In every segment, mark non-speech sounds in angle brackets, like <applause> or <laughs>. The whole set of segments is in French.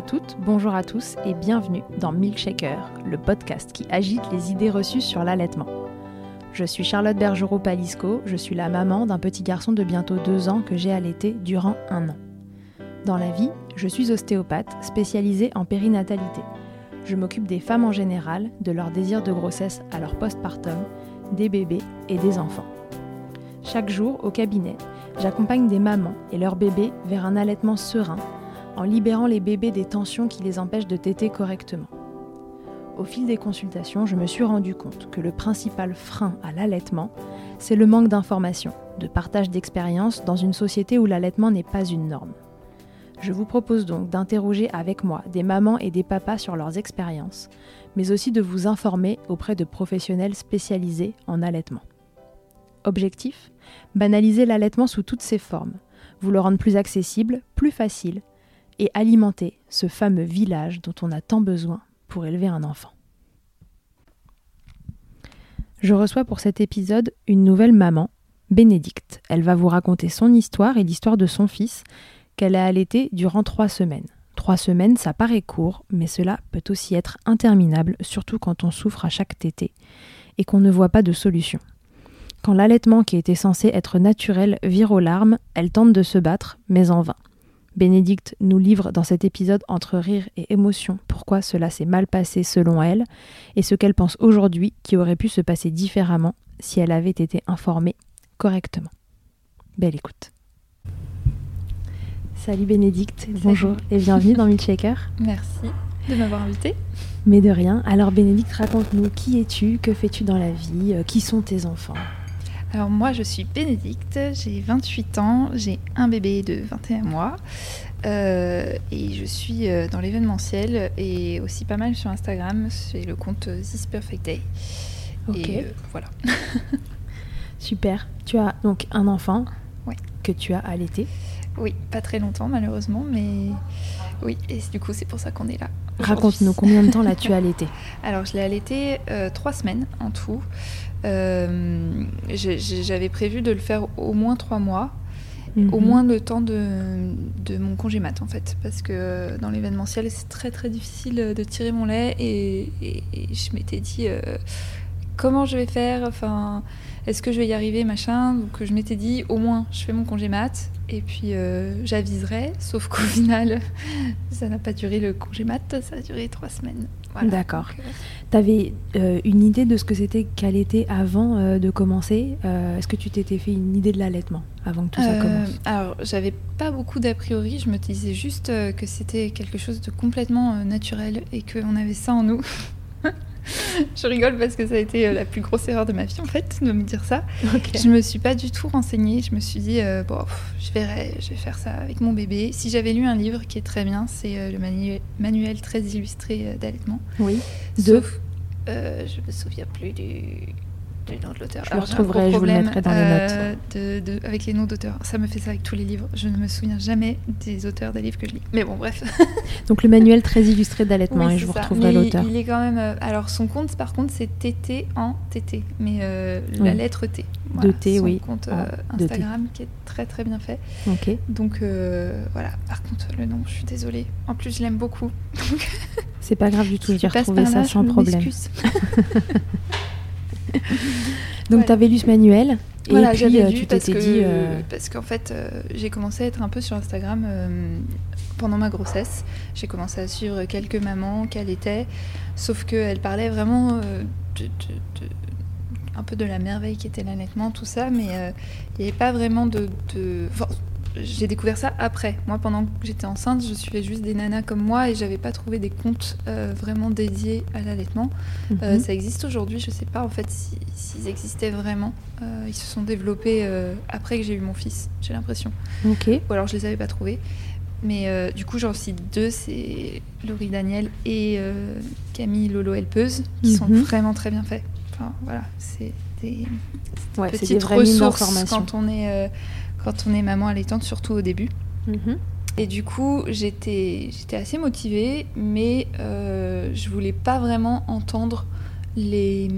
À toutes, bonjour à tous et bienvenue dans Milkshaker, le podcast qui agite les idées reçues sur l'allaitement. Je suis Charlotte Bergerot-Palisco, je suis la maman d'un petit garçon de bientôt deux ans que j'ai allaité durant un an. Dans la vie, je suis ostéopathe spécialisée en périnatalité. Je m'occupe des femmes en général, de leur désir de grossesse à leur postpartum, des bébés et des enfants. Chaque jour, au cabinet, j'accompagne des mamans et leurs bébés vers un allaitement serein en libérant les bébés des tensions qui les empêchent de téter correctement. Au fil des consultations, je me suis rendu compte que le principal frein à l'allaitement, c'est le manque d'information, de partage d'expériences dans une société où l'allaitement n'est pas une norme. Je vous propose donc d'interroger avec moi des mamans et des papas sur leurs expériences, mais aussi de vous informer auprès de professionnels spécialisés en allaitement. Objectif? Banaliser l'allaitement sous toutes ses formes, vous le rendre plus accessible, plus facile, et alimenter ce fameux village dont on a tant besoin pour élever un enfant. Je reçois pour cet épisode une nouvelle maman, Bénédicte. Elle va vous raconter son histoire et l'histoire de son fils qu'elle a allaité durant trois semaines. Trois semaines, ça paraît court, mais cela peut aussi être interminable, surtout quand on souffre à chaque tétée et qu'on ne voit pas de solution. Quand l'allaitement qui était censé être naturel vire aux larmes, elle tente de se battre, mais en vain. Bénédicte nous livre dans cet épisode entre rire et émotion pourquoi cela s'est mal passé selon elle et ce qu'elle pense aujourd'hui qui aurait pu se passer différemment si elle avait été informée correctement. Belle écoute. Salut Bénédicte, bonjour et bienvenue dans Milkshaker. <laughs> Merci de m'avoir invitée. Mais de rien. Alors Bénédicte, raconte-nous qui es-tu, que fais-tu dans la vie, euh, qui sont tes enfants? Alors moi je suis Bénédicte, j'ai 28 ans, j'ai un bébé de 21 mois euh, et je suis euh, dans l'événementiel et aussi pas mal sur Instagram, c'est le compte This Perfect Day. Ok. Et euh, voilà. <laughs> Super. Tu as donc un enfant que tu as allaité. Oui, pas très longtemps malheureusement, mais oui, et du coup c'est pour ça qu'on est là. Raconte-nous combien de temps l'as-tu allaité <laughs> Alors, je l'ai allaité euh, trois semaines en tout. Euh, J'avais prévu de le faire au moins trois mois, au Mhm. moins le temps de, de mon congé mat en fait, parce que euh, dans l'événementiel, c'est très très difficile de tirer mon lait et, et- et je m'étais dit euh, comment je vais faire, enfin, est-ce que je vais y arriver, machin. Donc, je m'étais dit au moins je fais mon congé mat et puis euh, j'aviserai, sauf qu'au <laughs> final, ça n'a pas duré le congé mat, ça a duré trois semaines. Voilà. D'accord. Euh, T'avais euh, une idée de ce que c'était qu'allaiter avant euh, de commencer Euh, Est-ce que tu t'étais fait une idée de l'allaitement avant que tout ça commence? alors, j'avais pas beaucoup d'a priori. Je me disais juste que c'était quelque chose de complètement naturel et qu'on avait ça en nous. <laughs> je rigole parce que ça a été euh, la plus grosse erreur de ma vie en fait, de me dire ça. Ok. Je me suis pas du tout renseignée. Je me suis dit, euh, bon, pff, je verrai, je vais faire ça avec mon bébé. Si j'avais lu un livre qui est très bien, c'est euh, le manu- manuel très illustré euh, d'allaitement. Oui. De. Sauf, je me souviens plus du, du nom de l'auteur. Je Alors, retrouverai, je vous le mettrai dans les euh, de- de- avec les noms d'auteurs. Ça me fait ça avec tous les livres. Je ne me souviens jamais des auteurs des livres que je lis. Mais bon, bref. <laughs> Donc le manuel très illustré d'allaitement Oui, et je vous ça. retrouverai l'auteur. Il est quand même. euh, alors son compte, par contre, c'est TT en TT, mais euh, la lettre T. De T, son oui, compte en- de T. Instagram qui est très très bien fait. Ok. Donc voilà. Par contre, le nom, je suis désolée. En plus, je l'aime beaucoup. C'est pas grave du tout, je vais retrouver ça sans problème. <laughs> Donc Voilà. tu avais lu ce manuel et Voilà, puis j'avais euh, lu tu parce t'étais que dit euh, parce qu'en fait, euh, j'ai commencé à être un peu sur Instagram euh, pendant ma grossesse. J'ai commencé à suivre quelques mamans qui allaitaient, sauf qu'elles parlaient vraiment de, de- de- un peu de la merveille qui était l'allaitement, tout ça, mais il n'y avait pas vraiment de... de- enfin, j'ai découvert ça après. Moi, pendant que j'étais enceinte, je suivais juste des nanas comme moi et j'avais pas trouvé des comptes euh, vraiment dédiés à l'allaitement. Euh, mhm. ça existe aujourd'hui, je sais pas en fait si- s'ils existaient vraiment. Euh, ils se sont développés après que j'ai eu mon fils, j'ai l'impression. Ok. Ou alors je les avais pas trouvés. Mais du coup, j'en cite deux, c'est Laurie Daniel et Camille Lolo Helpeuse, qui sont Mhm. vraiment très bien faits. Enfin voilà, c'est des Ouais, c'est des petites vraies mines ressources quand on est quand on est maman allaitante, surtout au début. Mhm. Et du coup, j'étais assez motivée, mais euh, je voulais pas vraiment entendre les.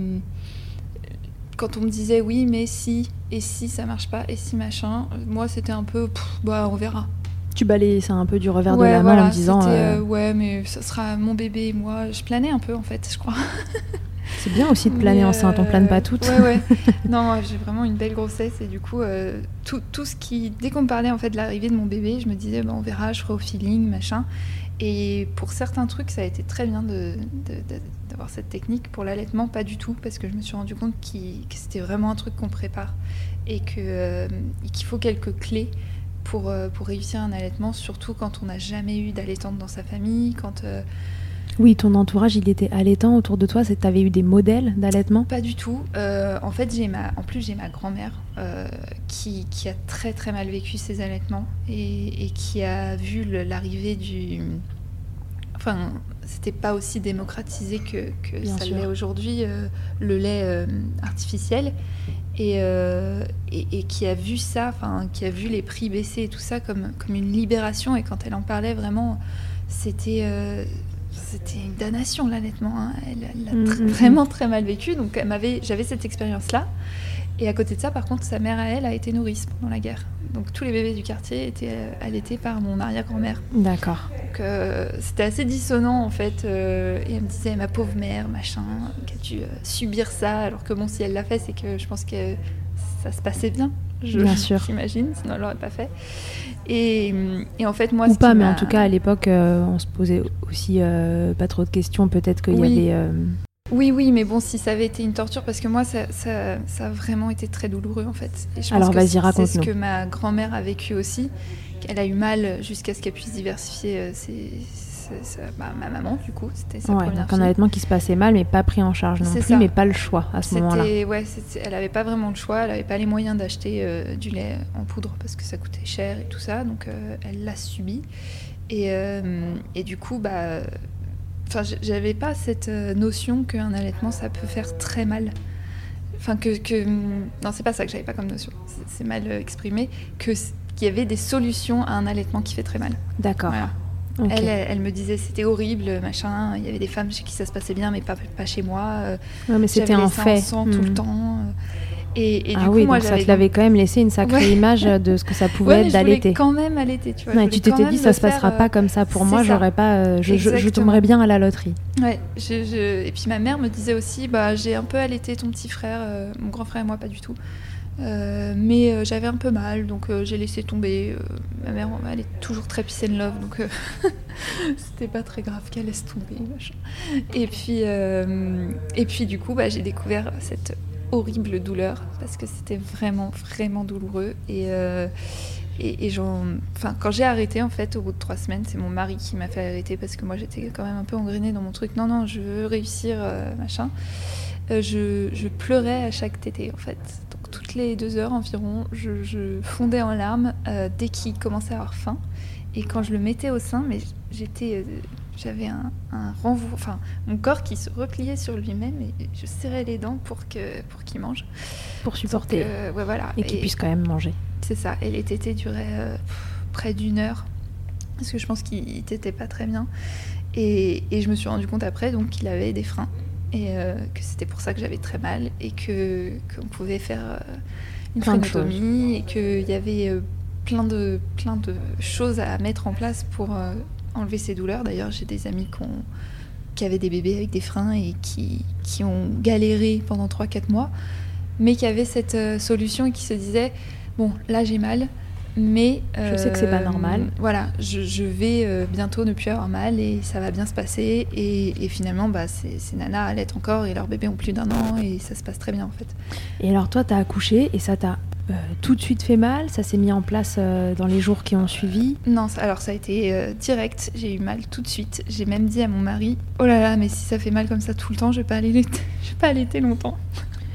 Quand on me disait oui, mais si, et si ça marche pas, et si machin, moi c'était un peu, pff, bah on verra. Tu balayais ça un peu du revers de la main voilà, en disant c'était, euh, euh, ouais, mais ça sera mon bébé et moi. Je planais un peu en fait, je crois. <laughs> c'est bien aussi de planer enceinte, on euh, plane pas toutes. Ouais, ouais. <laughs> non, j'ai vraiment une belle grossesse et du coup, euh, tout, tout ce qui. Dès qu'on me parlait en fait de l'arrivée de mon bébé, je me disais, bah, on verra, je ferai au feeling, machin. Et pour certains trucs, ça a été très bien d'avoir cette technique. Pour l'allaitement, pas du tout, parce que je me suis rendu compte qu'il- que c'était vraiment un truc qu'on prépare et euh, qu'il faut quelques clés. Pour, euh, pour réussir un allaitement, surtout quand on n'a jamais eu d'allaitante dans sa famille, quand euh, Oui, ton entourage, il était allaitant autour de toi, tu avais eu des modèles d'allaitement? Pas du tout. Euh, en fait, j'ai ma, en plus j'ai ma grand-mère euh, qui, qui a très très mal vécu ses allaitements et, et qui a vu l'arrivée du. Enfin, c'était pas aussi démocratisé que, que Bien ça l'est aujourd'hui, euh, le lait artificiel. Et, et, et qui a vu ça, enfin, qui a vu les prix baisser et tout ça comme, comme une libération. Et quand elle en parlait, vraiment, c'était. C'était une damnation l'allaitement. hein. Elle l'a Mm, mm, mm. vraiment très mal vécu. Donc j'avais cette expérience-là. Et à côté de ça, par contre, sa mère à elle a été nourrice pendant la guerre. Donc tous les bébés du quartier étaient euh, allaités par mon arrière-grand-mère. D'accord. Donc euh, c'était assez dissonant en fait. euh, et elle me disait ma pauvre mère, machin, qui a dû subir ça? Alors que bon, si elle l'a fait, c'est que je pense que ça se passait bien. Je, Bien sûr. <laughs> J'imagine, sinon elle l'aurait pas fait. Et, et en fait, moi, Ou pas, mais en tout cas, à l'époque, euh, on se posait aussi euh, pas trop de questions. Peut-être qu'il Oui. y avait. euh, Oui, oui, mais bon, si ça avait été une torture, parce que moi, ça, ça, ça a vraiment été très douloureux en fait. Et je pense Alors, vas-y, c'est- C'est raconte-nous. ce que ma grand-mère a vécu aussi. Elle a eu mal jusqu'à ce qu'elle puisse diversifier euh, ses- bah, ma maman, du coup. C'était sa ouais, première donc un allaitement qui se passait mal, mais pas pris en charge non C'est plus, ça. mais pas le choix à ce moment-là. Ouais, elle n'avait pas vraiment le choix, elle n'avait pas les moyens d'acheter euh, du lait en poudre parce que ça coûtait cher et tout ça, donc euh, elle l'a subi. Et, euh, et du coup, bah, j'avais pas cette notion qu'un allaitement ça peut faire très mal. Enfin, que, que non, c'est pas ça que j'avais pas comme notion, c'est, mal exprimé, qu'il y avait des solutions à un allaitement qui fait très mal. D'accord. Voilà. Elle, me disait c'était horrible, machin. Il y avait des femmes chez qui ça se passait bien, mais pas, pas chez moi. euh, Ouais, mais c'était un fait. sang tout le Hmm. temps. euh, Et, et ah du coup, oui, moi, donc ça te l'avait quand même laissé une sacrée Ouais. image de ce que ça <laughs> pouvait Ouais, être d'allaiter. quand même allaiter, tu vois. Ouais, tu t'étais dit ça se passera faire, pas euh, comme ça pour moi, j'aurais pas, euh, je, je- tomberais bien à la loterie. Ouais, je- et puis ma mère me disait aussi, bah, j'ai un peu allaité ton petit frère, euh, mon grand frère et moi pas du tout. Euh, mais euh, j'avais un peu mal, donc euh, j'ai laissé tomber. Ma mère, elle est toujours très peace and love, donc <laughs> c'était pas très grave qu'elle laisse tomber. Et puis, et puis du coup, bah, j'ai découvert cette horrible douleur parce que c'était vraiment, vraiment douloureux. Et, et, enfin, quand j'ai arrêté, en fait, au bout de trois semaines, c'est mon mari qui m'a fait arrêter parce que moi, j'étais quand même un peu engrenée dans mon truc. Non, non, je veux réussir, machin. Euh, je, pleurais à chaque tété, en fait. Toutes les deux heures environ, je, fondais en larmes euh, dès qu'il commençait à avoir faim. Et quand je le mettais au sein, mais j'étais j'avais un, un renvoi, enfin mon corps qui se repliait sur lui-même et je serrais les dents pour que pour qu'il mange. Pour supporter. ouais, voilà. Et qu'il puisse quand même manger. C'est ça. Et les tétés duraient euh, près d'une heure parce que je pense qu'il t'était pas très bien. Et, et, je me suis rendu compte après donc qu'il avait des freins et euh, que c'était pour ça que j'avais très mal et que qu'on pouvait faire euh, une phrénotomie et qu'il y avait plein de plein de choses à mettre en place pour enlever ces douleurs. D'ailleurs, j'ai des amis qui, qui, avaient des bébés avec des freins et qui, qui ont galéré pendant 3-4 mois, mais qui avaient cette solution et qui se disaient bon, là j'ai mal, mais je sais que c'est pas euh, normal. Voilà, je, vais euh, bientôt ne plus avoir mal et ça va bien se passer. Et, finalement, bah, ces, nanas allaitent encore et leurs bébés ont plus d'un an et ça se passe très bien en fait. Et alors toi, tu as accouché et ça t'a euh, tout de suite fait mal? Ça s'est mis en place dans les jours qui ont suivi? Non, alors ça a été direct. J'ai eu mal tout de suite. J'ai même dit à mon mari Oh là là, mais si ça fait mal comme ça tout le temps, je vais pas <laughs> je vais pas allaiter longtemps.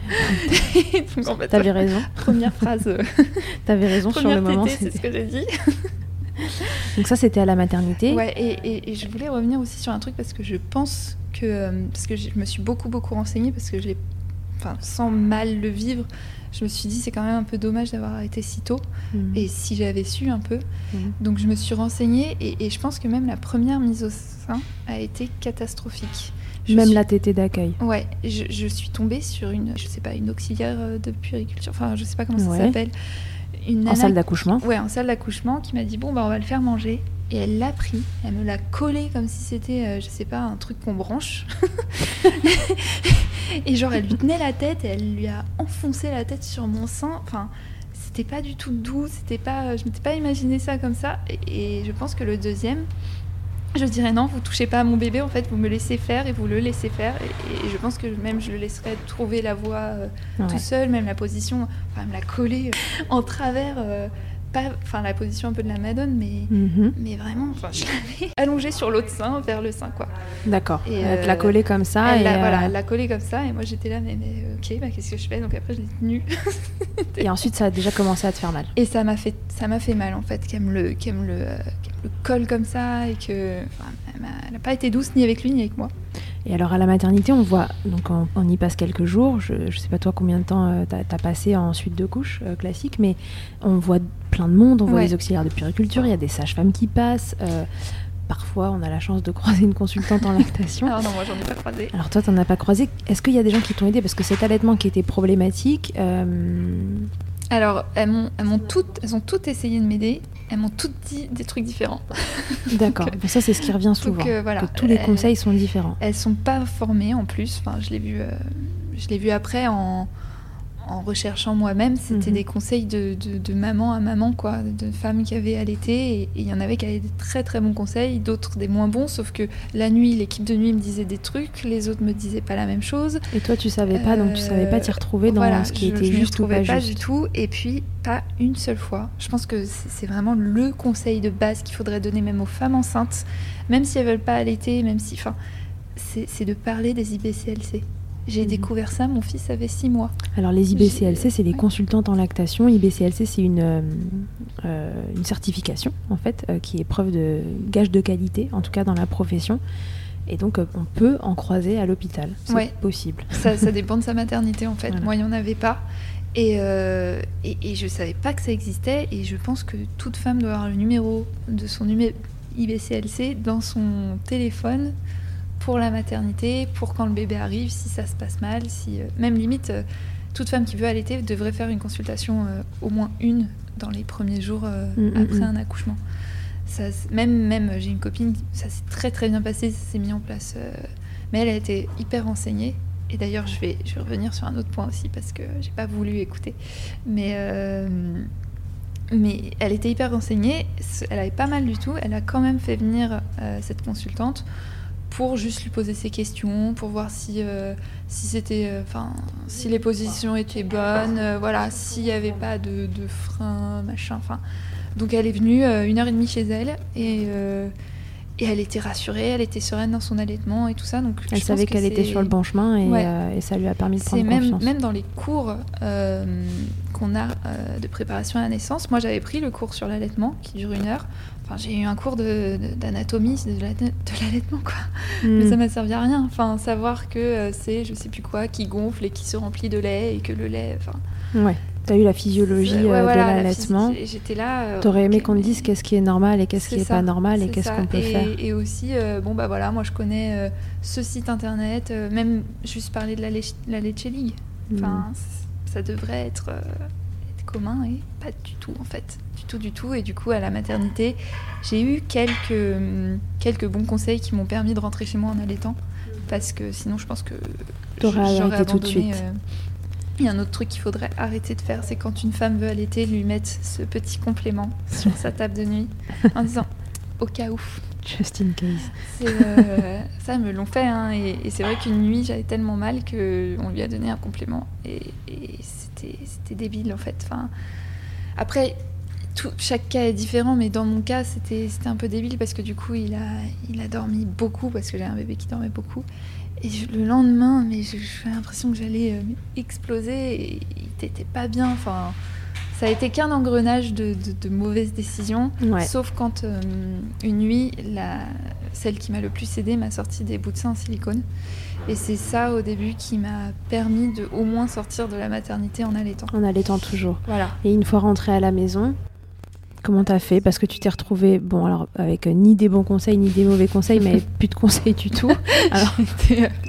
<laughs> T'avais raison. Première phrase. <laughs> T'avais raison sur le moment. C'est ce que j'ai dit. <laughs> Donc ça, c'était à la maternité. Ouais, et, et, je voulais revenir aussi sur un truc parce que je pense que euh, parce que je me suis beaucoup beaucoup renseignée parce que j'ai, enfin, sans mal le vivre, je me suis dit c'est quand même un peu dommage d'avoir arrêté si tôt. Mhm. Et si j'avais su un peu, mhm. donc je me suis renseignée et, et, je pense que même la première mise au sein a été catastrophique. Même la tétée d'accueil. Ouais, je, suis tombée sur une, je sais pas, une auxiliaire euh, de puériculture, enfin je sais pas comment ça s'appelle. Une en salle d'accouchement Ouais, en salle d'accouchement qui m'a dit bon bah on va le faire manger. Et elle l'a pris, elle me l'a collé comme si c'était, euh, je sais pas, un truc qu'on branche. <laughs> et genre elle lui tenait la tête et elle lui a enfoncé la tête sur mon sein. Enfin, c'était pas du tout doux, c'était pas, je m'étais pas imaginé ça comme ça. et je pense que le deuxième, je dirais non, vous touchez pas à mon bébé, en fait, vous me laissez faire et vous le laissez faire. Et, je pense que même je le laisserai trouver la voie euh, tout seul, même la position, enfin, me la coller euh, en travers. Euh, pas, enfin la position un peu de la Madone, mais, mhm. mais vraiment, enfin, je l'avais <laughs> allongée sur l'autre sein, vers le sein, quoi. D'accord. Et elle l'a collée comme ça. Elle et voilà, elle l'a collée comme ça, et moi j'étais là, mais, mais ok, bah, qu'est-ce que je fais? Donc après je l'ai tenue. <laughs> et ensuite ça a déjà commencé à te faire mal. Et ça m'a fait, ça m'a fait mal en fait, qu'elle me le, qu'elle me le, le colle comme ça et que elle n'a pas été douce ni avec lui ni avec moi. Et alors à la maternité, on voit, donc on, y passe quelques jours, je ne sais pas toi combien de temps euh, tu as, passé en suite de couches euh, classique, mais on voit plein de monde, on voit les auxiliaires de puriculture, il y a des sages-femmes qui passent. Euh, parfois, on a la chance de <laughs> croiser une consultante en lactation. Alors non, moi j'en ai pas croisé. Alors toi, tu n'en as pas croisé. Est-ce qu'il y a des gens qui t'ont aidé? Parce que cet allaitement qui était problématique, alors, elles, m'ont, elles, toutes, elles ont toutes essayé de m'aider. Elles m'ont toutes dit des trucs différents. <laughs> D'accord. ça, c'est ce qui revient souvent. que tous les conseils sont différents. Elles sont pas formées en plus. Enfin, je l'ai vu, euh, je l'ai vu après en, en recherchant moi-même, c'était mhm. des conseils de, de, maman à maman, quoi, de femmes qui avaient allaité. Et il y en avait qui avaient des très très bons conseils, d'autres des moins bons. Sauf que la nuit, l'équipe de nuit me disait des trucs, les autres me disaient pas la même chose. Et toi, tu savais pas, donc tu savais pas t'y retrouver dans ce qui était juste ou pas, pas du tout. Et puis, pas une seule fois. Je pense que c'est vraiment le conseil de base qu'il faudrait donner même aux femmes enceintes, même si elles veulent pas allaiter, même si. Enfin, c'est de parler des IBCLC. J'ai mhm. découvert ça, mon fils avait 6 mois. Alors les IBCLC, c'est les consultantes en lactation. IBCLC, c'est une, euh, euh, une certification, en fait, euh, qui est preuve de gage de qualité, en tout cas dans la profession. Et donc, on peut en croiser à l'hôpital. C'est possible. Ça, ça, <laughs> dépend de sa maternité, en fait. Moi, il n'y en avait pas. Et, et, et, je ne savais pas que ça existait. Et je pense que toute femme doit avoir le numéro de son IBCLC dans son téléphone pour la maternité, pour quand le bébé arrive, si ça se passe mal, si euh, même limite euh, toute femme qui veut allaiter devrait faire une consultation euh, au moins une dans les premiers jours mm, mm, après mm. un accouchement. Ça, même même j'ai une copine, ça s'est très très bien passé, ça s'est mis en place, mais elle a été hyper renseignée. Et d'ailleurs, je vais, je vais revenir sur un autre point aussi parce que j'ai pas voulu écouter. Mais, mais elle était hyper renseignée, elle avait pas mal du tout. Elle a quand même fait venir cette consultante pour juste lui poser ses questions, pour voir si, euh, si c'était, euh, enfin, si les positions étaient bonnes, euh, voilà, s'il n'y avait pas de, de frein, machin, enfin, Donc elle est venue une heure et demie chez elle et et elle était rassurée, elle était sereine dans son allaitement et tout ça. Donc elle savait qu'elle était sur le bon chemin et, et, ça lui a permis de prendre même, confiance. Même dans les cours qu'on a de préparation à la naissance, moi j'avais pris le cours sur l'allaitement qui dure une heure. Enfin, j'ai eu un cours d'anatomie de, de l'allaitement, quoi. Hmm. Mais ça m'a servi à rien. Enfin, savoir que c'est je sais plus quoi qui gonfle et qui se remplit de lait et que le lait. Enfin, ouais. Tu as eu la physiologie euh, de l'allaitement. J'étais là. Euh, tu aurais aimé qu'on te dise qu'est-ce qui est normal et qu'est-ce qui n'est pas normal et qu'est-ce qu'on peut faire. Et aussi, euh, bon bah voilà, moi je connais ce site internet, même juste parler de la, la Leche League. Enfin, hmm. ça devrait être, commun et pas du tout en fait. Du tout, du tout. Et du coup, à la maternité, j'ai eu quelques, quelques bons conseils qui m'ont permis de rentrer chez moi en allaitant. Parce que sinon, je pense que j'aurais arrêté tout de suite. Il y a un autre truc qu'il faudrait arrêter de faire, c'est quand une femme veut allaiter, lui mettre ce petit complément <laughs> sur sa table de nuit en disant au cas où. Just in case. Euh, ça, me l'ont fait. Hein, et, c'est vrai qu'une nuit, j'avais tellement mal qu'on lui a donné un complément. Et, c'était débile, en fait. Enfin, après, tout, chaque cas est différent, mais dans mon cas, c'était un peu débile parce que du coup, il a, il a dormi beaucoup, parce que j'ai un bébé qui dormait beaucoup. Et le lendemain, mais j'ai l'impression que j'allais euh, exploser et il n'était pas bien. Enfin, ça a été qu'un engrenage de, mauvaises décisions. Sauf quand euh, une nuit, la, celle qui m'a le plus aidé m'a sorti des bouts de sein en silicone. Et c'est ça au début qui m'a permis de au moins sortir de la maternité en allaitant. En allaitant toujours. Voilà. Et une fois rentrée à la maison, Comment t'as fait? Parce que tu t'es retrouvée, bon, alors avec euh, ni des bons conseils ni des mauvais conseils, mais <laughs> plus de conseils du tout. Alors,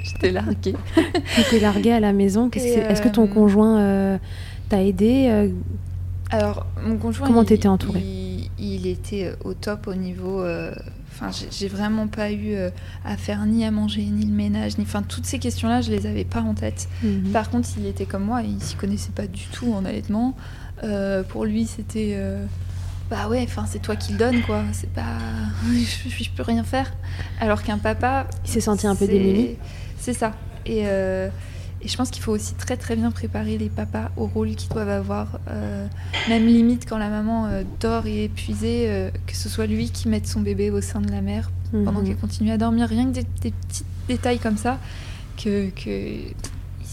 j'étais larguée. <laughs> tu étais larguée à la maison. Est-ce que ton euh, conjoint t'a aidé Alors, mon conjoint. Comment t'étais entourée? il, était au top au niveau. Enfin, j'ai vraiment pas eu à faire ni à manger, ni le ménage, ni. Enfin, toutes ces questions-là, je les avais pas en tête. Mhm. Par contre, il était comme moi, il s'y connaissait pas du tout en allaitement. pour lui, c'était bah ouais, enfin c'est toi qui le donnes quoi. C'est pas, <laughs> je, je, peux rien faire. Alors qu'un papa, il s'est senti un peu démuni. C'est ça. Et, euh, et, je pense qu'il faut aussi très très bien préparer les papas au rôle qu'ils doivent avoir. Euh, même limite quand la maman euh, dort et est épuisée, que ce soit lui qui mette son bébé au sein de la mère pendant mhm. qu'elle continue à dormir. Rien que des, des petits détails comme ça que, que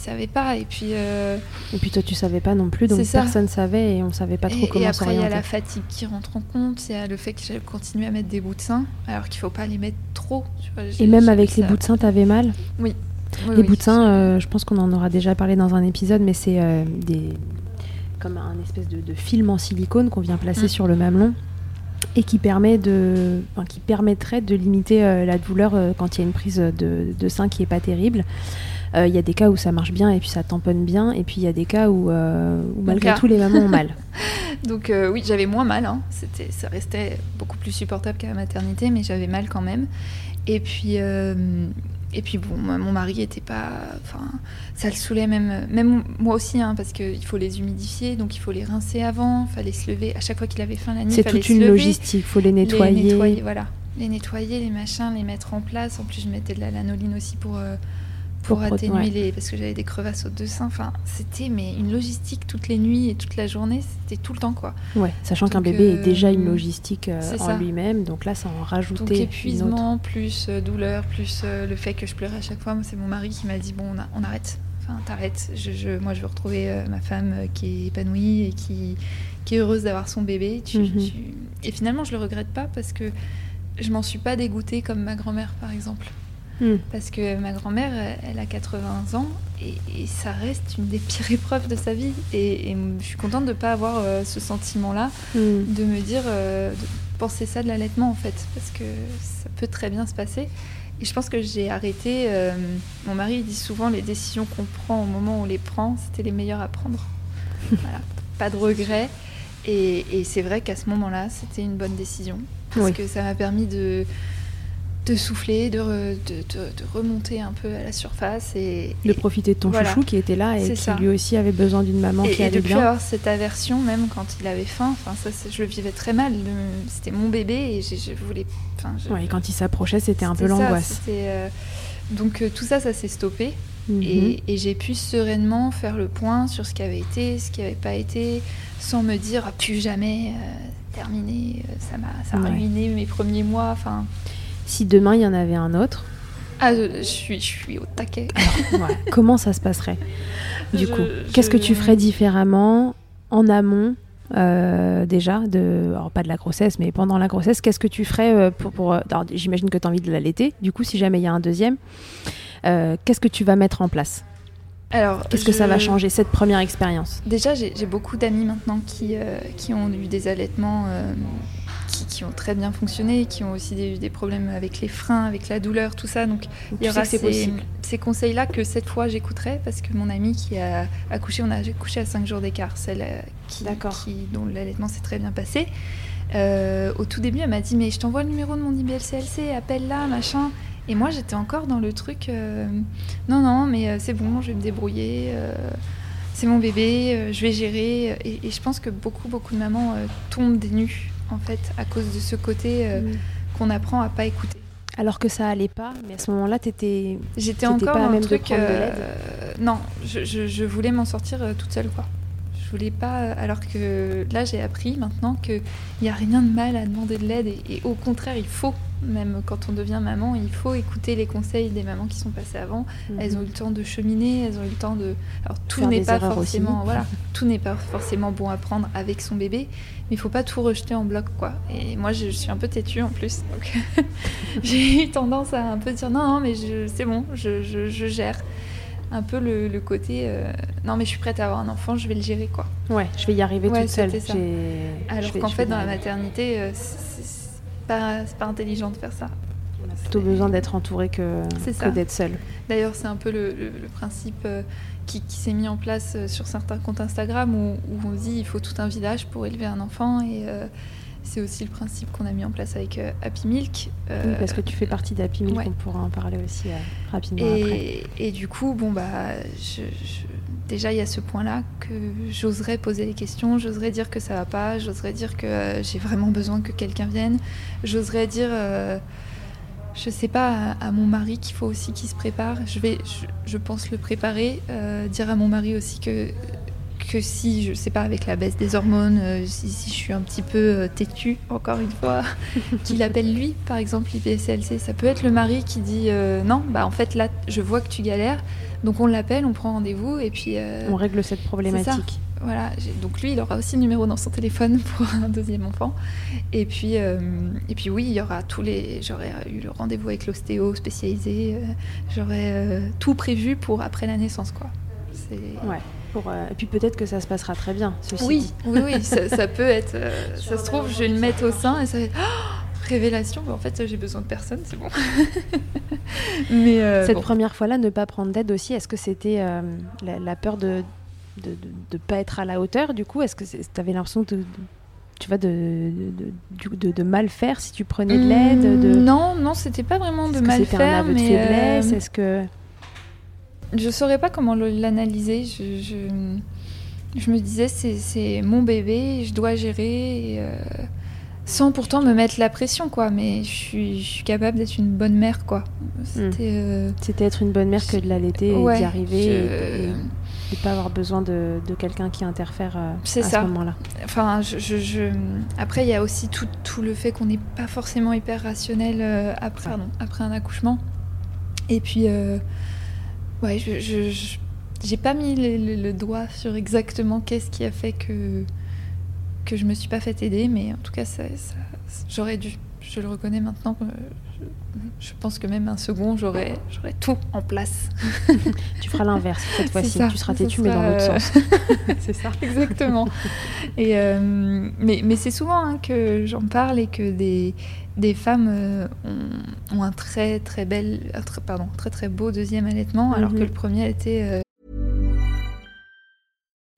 savais pas. Et puis, euh, et puis toi, tu savais pas non plus, donc personne savait et on savait pas trop et, comment s'orienter. Et après, il y a la fatigue qui rentre en compte, il y a le fait que j'ai continué à mettre des bouts de sein, alors qu'il faut pas les mettre trop. et même avec les bouts de sein, t'avais mal? Oui. Les de sein, euh, je pense qu'on en aura déjà parlé dans un épisode, mais c'est euh, des comme un espèce de, film en silicone qu'on vient placer mm. sur le mamelon et qui permet de, qui permettrait de limiter la douleur quand il y a une prise de, de sein qui est pas terrible. Il y a des cas où ça marche bien et puis ça tamponne bien, et puis il y a des cas où, malgré tout les mamans ont mal. <laughs> <laughs> Donc oui, j'avais moins mal, hein. C'était, ça restait beaucoup plus supportable qu'à la maternité, mais j'avais mal quand même. Et puis, et puis bon, mon mari était pas, enfin, ça le saoulait même, même moi aussi, hein, parce qu'il faut les humidifier, donc il faut les rincer avant, fallait se lever à chaque fois qu'il avait faim la nuit. C'est toute une logistique, faut les nettoyer. Les nettoyer, voilà, les nettoyer, les machins, les mettre en place. En plus, je mettais de la lanoline aussi pour pour, atténuer les parce que j'avais des crevasses au deux seins enfin c'était mais une logistique toutes les nuits et toute la journée c'était tout le temps quoi. Ouais sachant qu'un bébé est déjà une euh, logistique euh, en lui-même donc là ça en rajoutait donc épuisement plus euh, douleur plus le fait que je pleurais à chaque fois. C'est mon mari qui m'a dit bon on, arrête. Enfin t'arrêtes. Je, moi je veux retrouver ma femme qui est épanouie et qui, qui est heureuse d'avoir son bébé. Mhm. et finalement je le regrette pas parce que je m'en suis pas dégoûtée comme ma grand-mère par exemple Hmm. Parce que ma grand-mère, elle a 80 ans et, ça reste une des pires <laughs> épreuves de sa vie. Et, je suis contente de ne pas avoir euh, ce sentiment-là, hmm. de me dire, euh, de penser ça de l'allaitement en fait, parce que ça peut très bien se passer. Et je pense que j'ai arrêté. Euh, mon mari dit souvent les décisions qu'on prend au moment où on les prend, c'était les meilleures à prendre. <laughs> voilà. Pas de regrets. Et, c'est vrai qu'à ce moment-là, c'était une bonne décision. Parce que ça m'a permis de, de souffler, de, de, remonter un peu à la surface et de profiter de ton chouchou qui était là et qui lui aussi avait besoin d'une maman qui allait bien. Et avoir cette aversion même quand il avait faim. Enfin ça, je le vivais très mal. C'était mon bébé et je, voulais. et quand il s'approchait, c'était un peu l'angoisse. Euh, donc euh, tout ça, ça s'est stoppé. Mhm. Et, j'ai pu sereinement faire le point sur ce qui avait été, ce qui n'avait pas été, sans me dire ah, plus jamais. Euh, terminé, ça m'a ça a Ouais. ruiné mes premiers mois. Enfin, Si demain il y en avait un autre, ah, je, je suis, je suis au taquet. <laughs> ouais, comment ça se passerait Du Je- coup, qu'est-ce que tu ferais différemment en amont euh, déjà de, alors pas de la grossesse, mais pendant la grossesse, qu'est-ce que tu ferais euh, pour, pour euh, j'imagine que tu as envie de l'allaiter. Du coup, si jamais il y a un deuxième, euh, qu'est-ce que tu vas mettre en place? Alors, Qu'est-ce que ça va changer cette première expérience? Déjà, j'ai beaucoup d'amis maintenant qui, euh, qui ont eu des allaitements qui, qui ont très bien fonctionné, qui ont aussi des, des problèmes avec les freins, avec la douleur, tout ça. Donc, Donc, il y tu aura ces, conseils-là que cette fois j'écouterai parce que mon amie qui a accouché, on a accouché à 5 jours d'écart, celle euh, qui, dont l'allaitement s'est très bien passé. Euh, au tout début, elle m'a dit Mais je t'envoie le numéro de mon IBLCLC, appelle-la, machin. Et moi, j'étais encore dans le truc euh, Non, non, mais c'est bon, je vais me débrouiller. euh, c'est mon bébé, je vais gérer. Et, et je pense que beaucoup, beaucoup de mamans tombent des nues, en fait, à cause de ce côté euh, Mm. qu'on apprend à pas écouter. Alors que ça allait pas, mais à ce moment-là, tu étais. J'étais T'étais encore pas dans même de truc. de euh, non, je, je- je voulais m'en sortir euh, toute seule, quoi. Je voulais pas. Alors que là, j'ai appris maintenant qu'il n'y a rien de mal à demander de l'aide et, et au contraire, il faut. Même quand on devient maman, il faut écouter les conseils des mamans qui sont passées avant. Elles ont eu le temps de cheminer, elles ont eu le temps de. Alors tout n'est pas aussi. forcément, voilà, tout n'est pas forcément bon à prendre avec son bébé, mais il faut pas tout rejeter en bloc, quoi. Et moi, je, suis un peu têtue en plus, donc <laughs> j'ai eu tendance à un peu dire non, non, mais c'est bon, je, je- je gère. Un peu le, le côté euh, non, mais je suis prête à avoir un enfant, je vais le gérer, quoi. Ouais, je vais y arriver Ouais, toute seule. ça. Alors qu'en fait, dans la maternité, euh, pas, c'est pas intelligent de faire ça. On a plutôt besoin d'être entouré que, d'être seul. D'ailleurs, c'est un peu le, le- le principe euh, qui, qui s'est mis en place euh, sur certains comptes Instagram où, où on dit il faut tout un village pour élever un enfant et euh, c'est aussi le principe qu'on a mis en place avec euh, Happy Milk. euh, Oui, parce que tu fais partie d'Happy Milk, ouais. on pourra en parler aussi euh, rapidement après. et, et du coup, bon bah, je- je- déjà il y a ce point-là que j'oserais poser les questions, j'oserais dire que ça va pas, j'oserais dire que euh, j'ai vraiment besoin que quelqu'un vienne, j'oserais dire, euh, je sais pas, à, mon mari qu'il faut aussi qu'il se prépare. Je vais, je, pense le préparer, euh, dire à mon mari aussi que que si, je sais pas, avec la baisse des hormones, euh, si, je suis un petit peu têtue, encore une fois, <laughs> qu'il appelle lui, par exemple, l'IPSLC. Ça peut être le mari qui dit non, bah en fait là, je vois que tu galères, donc on l'appelle, on prend rendez-vous, et puis euh, On règle cette problématique. voilà. j'ai- Donc lui, il aura aussi le numéro dans son téléphone <laughs> pour un deuxième enfant. Et puis, euh, et puis oui, il y aura tous les. J'aurais eu le rendez-vous avec l'ostéo spécialisé. euh, J'aurais euh, tout prévu pour après la naissance, quoi. Ouais. Pour, euh, et puis peut-être que ça se passera très bien. Ceci Oui, dit. oui, oui, ça, ça peut être. euh, <laughs> ça se trouve, je vais le mettre au sein et ça va être. <gasps> Oh, révélation, mais en fait, j'ai besoin de personne, c'est bon. <laughs> mais euh, Cette bon. première fois-là, ne pas prendre d'aide aussi, est-ce que c'était euh, la, la peur de de, de, de pas être à la hauteur Du coup, est-ce que tu avais l'impression de, de- tu vois, de, de, de- de mal faire si tu prenais de l'aide de... Hmm, Non, non, c'était pas vraiment de Est-ce que mal c'était faire, un aveu de faiblesse? euh, Est-ce que Je saurais pas comment l'analyser. Je, je, je me disais, c'est- mon bébé, je dois gérer, et, sans pourtant me mettre la pression, quoi. Mais je suis, je suis capable d'être une bonne mère, quoi. C'était. euh, c'était être une bonne mère que de l'allaiter et ouais, d'y arriver je- et, et pas avoir besoin de, de quelqu'un qui interfère euh, C'est à ça. ce moment-là Enfin, je, je- je- après, il y a aussi tout, tout le fait qu'on n'est pas forcément hyper rationnel euh, après, après un accouchement. Et puis, euh, ouais, je, j'ai pas mis le, le- le doigt sur exactement qu'est-ce qui a fait que que je me suis pas fait aider, mais en tout cas, ça, ça- j'aurais dû. Je le reconnais maintenant. euh, Je, je pense que même un second, j'aurais, j'aurais tout en place. <laughs> Tu feras l'inverse cette fois-ci. Tu seras têtu, mais dans l'autre euh, sens. <laughs> c'est ça. Exactement. Et, euh, mais mais c'est souvent hein, que j'en parle et que des, des femmes euh, ont, ont un très très bel, un très, pardon, très très beau deuxième allaitement, alors Mhm. que le premier était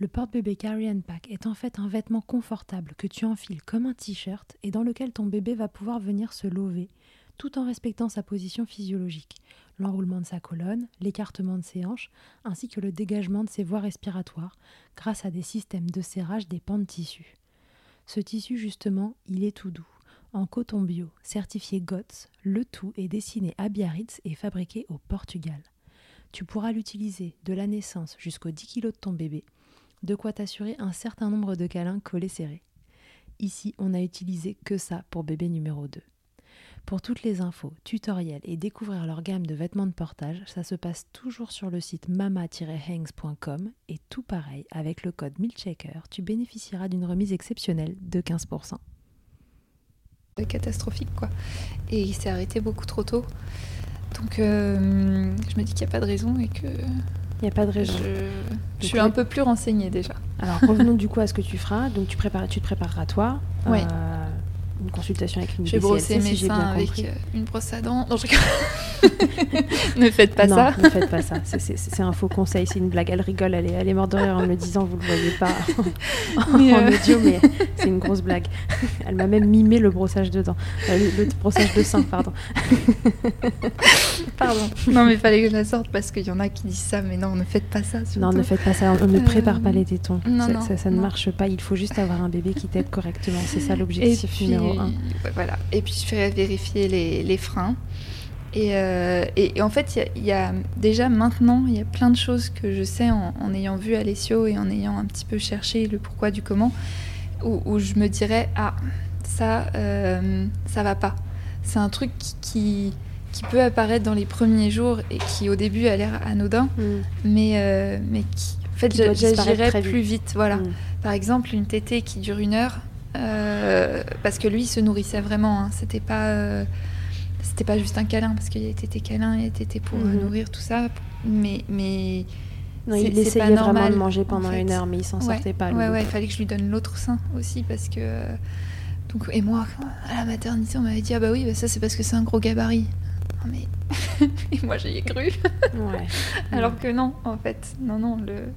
Le porte-bébé Carry and Pack est en fait un vêtement confortable que tu enfiles comme un t-shirt et dans lequel ton bébé va pouvoir venir se lever tout en respectant sa position physiologique, l'enroulement de sa colonne, l'écartement de ses hanches, ainsi que le dégagement de ses voies respiratoires, grâce à des systèmes de serrage des pans de tissu. Ce tissu, justement, il est tout doux. En coton bio, certifié GOTS, le tout est dessiné à Biarritz et fabriqué au Portugal. Tu pourras l'utiliser de la naissance jusqu'aux 10 kg de ton bébé, de quoi t'assurer un certain nombre de câlins collés serrés. Ici, on n'a utilisé que ça pour bébé numéro 2. Pour toutes les infos, tutoriels et découvrir leur gamme de vêtements de portage, ça se passe toujours sur le site mama-hangs.com et tout pareil, avec le code MILCHECKER, tu bénéficieras d'une remise exceptionnelle de 15%. Catastrophique quoi. Et il s'est arrêté beaucoup trop tôt. Donc euh, je me dis qu'il n'y a pas de raison et que Il n'y a pas de raison. je, je suis un peu plus renseignée déjà. Alors revenons du coup à ce que tu feras. Donc tu, prépares, tu te prépareras toi. Ouais. euh, une consultation avec une brosser BCLC, mes si j'ai seins bien avec compris. euh, une brosse à dents. Non, je <laughs> ne faites pas non, ça. ne faites pas ça. C'est- un faux conseil, c'est une blague. Elle rigole, elle est, elle est morte de rire en me le disant, vous le voyez pas <laughs> en, Mais, en euh, audio, mais c'est une grosse blague. Elle m'a même mimé le brossage de dents. Euh, le, le brossage de seins, pardon. <laughs> Pardon. Non, mais fallait que je la sorte parce qu'il y en a qui disent ça, mais non, ne faites pas ça. Non, ne faites pas ça. On ne Euh, prépare pas les tétons. non, ça, non, ça- ça ne marche pas. Il faut juste avoir un bébé qui t'aide correctement. C'est ça l'objectif numéro ouais, voilà. Et puis je ferai vérifier les, les freins. Et, euh, et- et en fait, il y a- il y, a déjà maintenant, il y a plein de choses que je sais en, en ayant vu Alessio et en ayant un petit peu cherché le pourquoi du comment, où, où je me dirais ah ça, euh, ça va pas. C'est un truc qui, qui, qui peut apparaître dans les premiers jours et qui au début a l'air anodin, Mm. mais, euh, mais qui, en fait, j'agirais plus vite. Voilà. Mm. Par exemple, une tétée qui dure une heure, euh, parce que lui il se nourrissait vraiment. hein. C'était pas, euh, c'était pas juste un câlin, parce qu'il tétés câlins, il tétés pour euh, Mhm. nourrir tout ça. Mais, mais Non, il essayait pas vraiment normal, de manger en pendant fait. une heure, mais il s'en Ouais, sortait pas. ouais, ouais, il fallait que je lui donne l'autre sein aussi, parce que euh, donc et moi à la maternité on m'avait dit ah bah oui, bah ça c'est parce que c'est un gros gabarit. Mais et <laughs> moi j'y ai cru, Ouais. <laughs> alors que non en fait, non non le,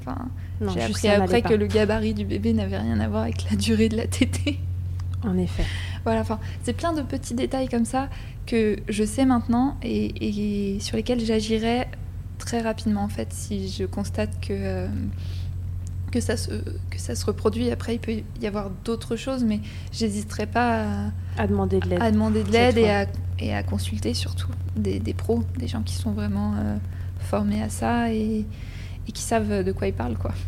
Non, j'ai appris après que le gabarit du bébé n'avait rien à voir avec la durée de la tétée. En effet. Voilà, enfin, c'est plein de petits détails comme ça que je sais maintenant et, et sur lesquels j'agirai très rapidement en fait si je constate que, euh, que, ça se, que ça se reproduit. Après, il peut y avoir d'autres choses, mais j'hésiterai pas à, À demander de l'aide. à demander de l'aide et à, et à consulter surtout des, des pros, des gens qui sont vraiment euh, formés à ça et, et qui savent de quoi ils parlent. quoi. <laughs>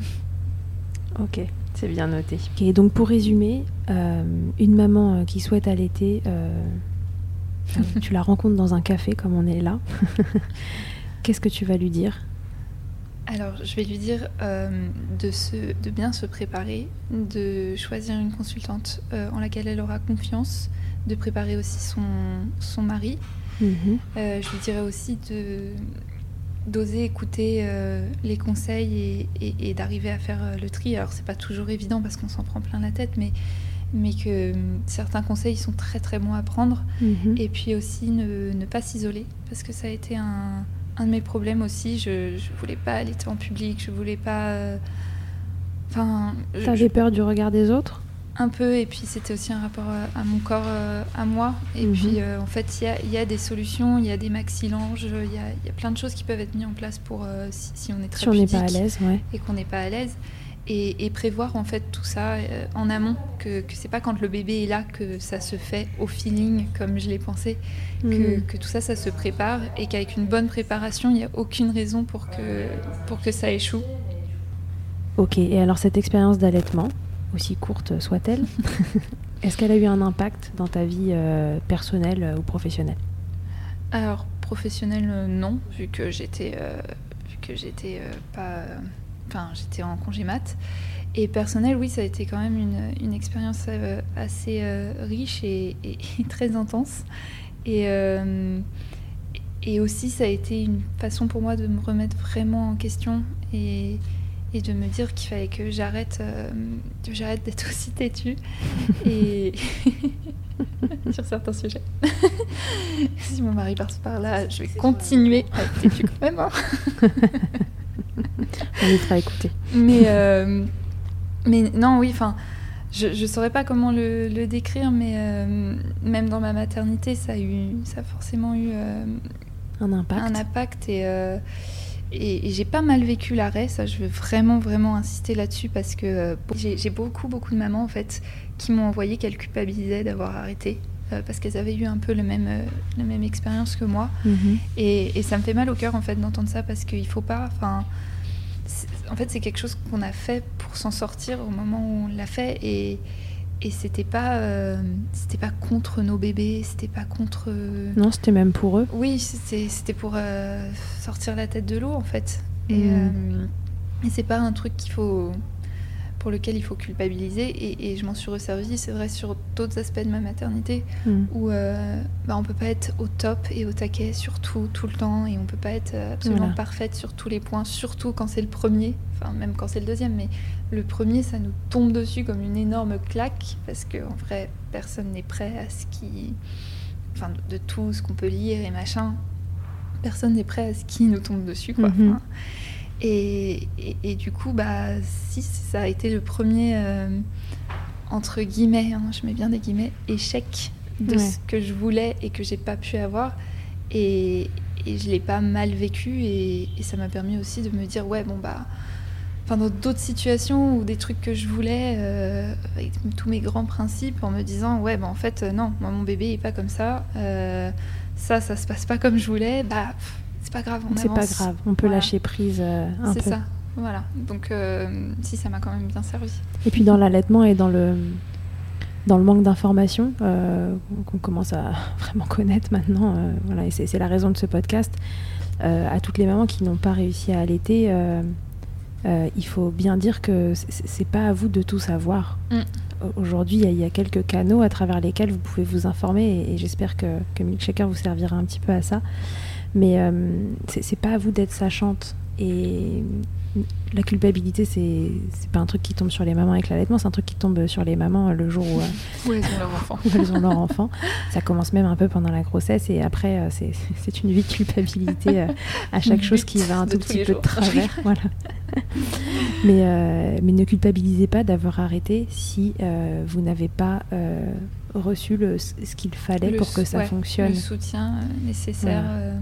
Ok, c'est bien noté. Et donc pour résumer, euh, une maman euh, qui souhaite allaiter, euh, tu la rencontres dans un café comme on est là. <laughs> Qu'est-ce que tu vas lui dire? Alors, je vais lui dire euh, de, se, de bien se préparer, de choisir une consultante euh, en laquelle elle aura confiance, de préparer aussi son, son mari. Mhm. Euh, je lui dirais aussi de d'oser écouter les conseils et, et- et d'arriver à faire le tri. Alors, c'est pas toujours évident parce qu'on s'en prend plein la tête, mais, mais que certains conseils sont très très bons à prendre. Mhm. Et puis aussi ne, ne pas s'isoler, parce que ça a été un, un de mes problèmes aussi. Je, je voulais pas allaiter en public, je voulais pas. euh, Enfin, T'avais je- peur du regard des autres? Un peu, et puis c'était aussi un rapport à, à mon corps, euh, à moi. Et Mhm. puis euh, en fait, il y a, il y a des solutions, il y a des maxillanges, il y a, il y a plein de choses qui peuvent être mises en place pour euh, si, si on est très Si on n'est pas à l'aise, ouais. et qu'on n'est pas à l'aise. Et, et prévoir en fait tout ça euh, en amont, que, que c'est pas quand le bébé est là que ça se fait au feeling comme je l'ai pensé, que, que tout ça, ça se prépare et qu'avec une bonne préparation, il n'y a aucune raison pour que, pour que ça échoue. Ok, et alors cette expérience d'allaitement, aussi courte soit-elle, <laughs> est-ce qu'elle a eu un impact dans ta vie euh, personnelle euh, ou professionnelle? Alors, professionnel, euh, non, vu que j'étais euh, que j'étais pas. Enfin, j'étais en congé mat. Et personnel, oui, ça a été quand même une, une expérience euh, assez euh, riche et, et- et très intense. Et, euh, et aussi, ça a été une façon pour moi de me remettre vraiment en question et, et de me dire qu'il fallait que j'arrête euh, que j'arrête d'être <laughs> aussi têtue et <laughs> sur certains sujets. <laughs> si mon mari passe par là, je vais continuer à être têtue quand même. hein. On fera écouter. Mais, euh, mais non, oui, enfin, je ne saurais pas comment le, le décrire, mais euh, même dans ma maternité, ça a, eu, ça a forcément eu euh, Un impact. un impact. Et, et, et j'ai pas mal vécu l'arrêt, ça, je veux vraiment, vraiment insister là-dessus parce que j'ai j'ai beaucoup, beaucoup de mamans, en fait, qui m'ont envoyé qu'elles culpabilisaient d'avoir arrêté. Euh, parce qu'elles avaient eu un peu le même, euh, la même expérience que moi. Mhm. Et, et ça me fait mal au cœur en fait d'entendre ça parce qu'il faut pas. Enfin, en fait, c'est quelque chose qu'on a fait pour s'en sortir au moment où on l'a fait et et c'était pas euh, c'était pas contre nos bébés, c'était pas contre. Non, c'était même pour eux. Oui, c'était pour euh, sortir la tête de l'eau en fait. Et, Mm. euh, et c'est pas un truc qu'il faut pour lequel il faut culpabiliser et, et je m'en suis resservie, c'est vrai, sur d'autres aspects de ma maternité Mhm. où euh, bah, on peut pas être au top et au taquet sur tout, tout le temps, et on peut pas être euh, absolument Voilà. parfaite sur tous les points, surtout quand c'est le premier, enfin même quand c'est le deuxième, mais le premier, ça nous tombe dessus comme une énorme claque, parce qu'en vrai, personne n'est prêt à ce qui... Enfin, de, de tout ce qu'on peut lire et machin, personne n'est prêt à ce qui nous tombe dessus, quoi. Mhm. Enfin, et, et- et du coup, bah, si ça a été le premier, euh, entre guillemets, hein, je mets bien des guillemets, échec de Ouais. ce que je voulais et que j'ai pas pu avoir. Et, et je l'ai pas mal vécu et, ça m'a permis aussi de me dire, ouais, bon, bah, enfin, dans d'autres situations ou des trucs que je voulais, euh, avec tous mes grands principes, en me disant, ouais, bah, en fait, euh, non, moi, mon bébé est pas comme ça. euh, ça, ça se passe pas comme je voulais. Bah, pff, c'est pas grave, on C'est pas avance. grave, on peut Voilà. lâcher prise euh, un peu. C'est ça, voilà. Donc, euh, si, ça m'a quand même bien servi. Et puis dans l'allaitement et dans le, dans le manque d'informations euh, qu'on commence à <laughs> vraiment connaître maintenant, euh, voilà, et c'est la raison de ce podcast, euh, à toutes les mamans qui n'ont pas réussi à allaiter, il faut bien dire que c'est- pas à vous de tout savoir. Mm. Au- Aujourd'hui, il y a- il y, a quelques canaux à travers lesquels vous pouvez vous informer et, et j'espère que, que Milkshaker vous servira un petit peu à ça. Mais euh, c'est pas à vous d'être sachante. Et la culpabilité, c'est pas un truc qui tombe sur les mamans avec l'allaitement, c'est un truc qui tombe sur les mamans le jour où, euh, <laughs> Où elles ont leur enfant. où elles ont leur enfant. Ça commence même un peu pendant la grossesse et après, euh, c'est <laughs> une vie de culpabilité euh, à chaque chose qui va un tout petit peu de travers. <laughs> voilà. mais, mais ne culpabilisez pas d'avoir arrêté si vous n'avez pas reçu le, ce qu'il fallait Le pour que ça ouais, fonctionne. Le soutien nécessaire. Voilà.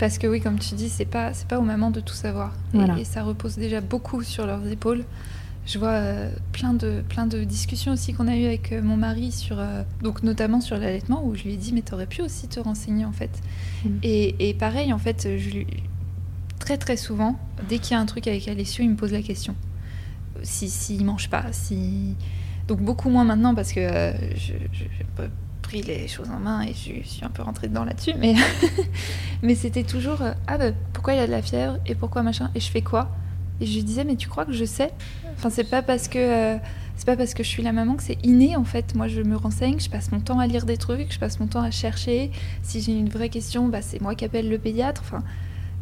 Parce que oui, comme tu dis, c'est pas c'est pas aux mamans de tout savoir. Et- Voilà. Et, ça repose déjà beaucoup sur leurs épaules. Je vois euh, plein de plein de discussions aussi qu'on a eues avec euh, mon mari sur euh, donc notamment sur l'allaitement où je lui ai dit mais t'aurais pu aussi te renseigner en fait. Mm. Et, et pareil en fait, je lui très très souvent dès qu'il y a un truc avec Alessio, il me pose la question. Si s'il mange pas, si donc beaucoup moins maintenant parce que euh, je, je- les choses en main et je, suis un peu rentrée dedans là-dessus, mais, <laughs> mais c'était toujours euh, ah bah, pourquoi il a de la fièvre et pourquoi machin et je fais quoi? Et je lui disais mais tu crois que je sais? Enfin c'est pas parce que euh, c'est pas parce que je suis la maman que c'est inné en fait. Moi je me renseigne, je passe mon temps à lire des trucs, je passe mon temps à chercher. Si j'ai une vraie question, bah, c'est moi qui appelle le pédiatre. Enfin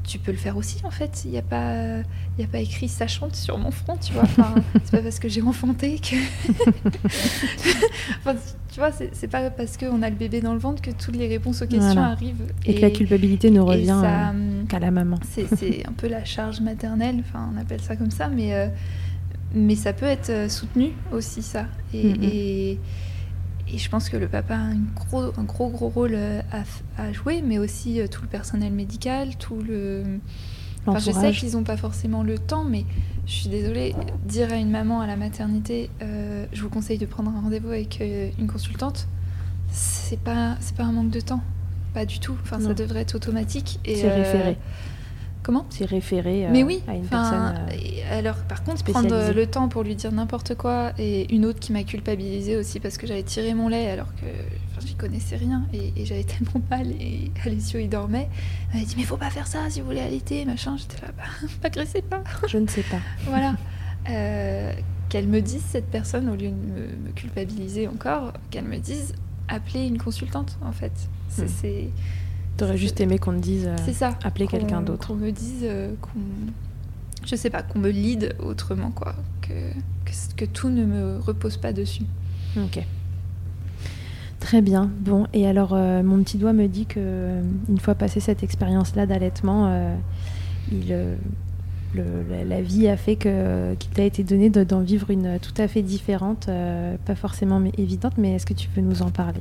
tu peux le faire aussi en fait. Il n'y a pas, il y a pas écrit sachante sur mon front, tu vois. Enfin, <laughs> c'est pas parce que j'ai enfanté que. <laughs> Enfin, tu vois, c'est pas parce qu'on a le bébé dans le ventre que toutes les réponses aux questions Voilà. arrivent. Et, que la culpabilité ne revient ça, euh, hum, qu'à la maman. c'est c'est un peu la charge maternelle, enfin on appelle ça comme ça, mais, euh, mais ça peut être euh, soutenu aussi ça. Et, Mhm. et, et je pense que le papa a un gros, un gros, gros rôle euh, à, à jouer, mais aussi euh, tout le personnel médical, tout le... Enfin, je sais qu'ils n'ont pas forcément le temps, mais je suis désolée, dire à une maman à la maternité, euh, je vous conseille de prendre un rendez-vous avec euh, une consultante, c'est pas, c'est pas un manque de temps, pas du tout. Enfin, ça devrait être automatique. et, C'est euh, référé. Comment C'est référé euh, mais oui, à une personne. euh, alors par contre prendre le temps pour lui dire n'importe quoi et une autre qui m'a culpabilisée aussi parce que j'avais tiré mon lait alors que j'y connaissais rien et, et j'avais <laughs> tellement mal et Alessio il dormait. Elle m'a dit mais faut pas faire ça si vous voulez allaiter machin. J'étais là bah <laughs> m'agressez pas. Je ne sais pas. <laughs> voilà. Euh, qu'elle me dise, cette personne, au lieu de me, me culpabiliser encore, qu'elle me dise, appelez une consultante, en fait. C'est, Hmm. T'aurais juste aimé qu'on te dise euh, c'est ça. appeler Qu'on- quelqu'un d'autre. Qu'on me dise, euh, qu'on... Je sais pas, qu'on me lead autrement, quoi. Que, que, que tout ne me repose pas dessus. Ok. Très bien. Bon, et alors euh, mon petit doigt me dit que une fois passé cette expérience-là d'allaitement, il, le- la, la vie a fait que qu'il t'a été donné de- d'en vivre une tout à fait différente, euh, pas forcément mais évidente, mais est-ce que tu peux nous en parler?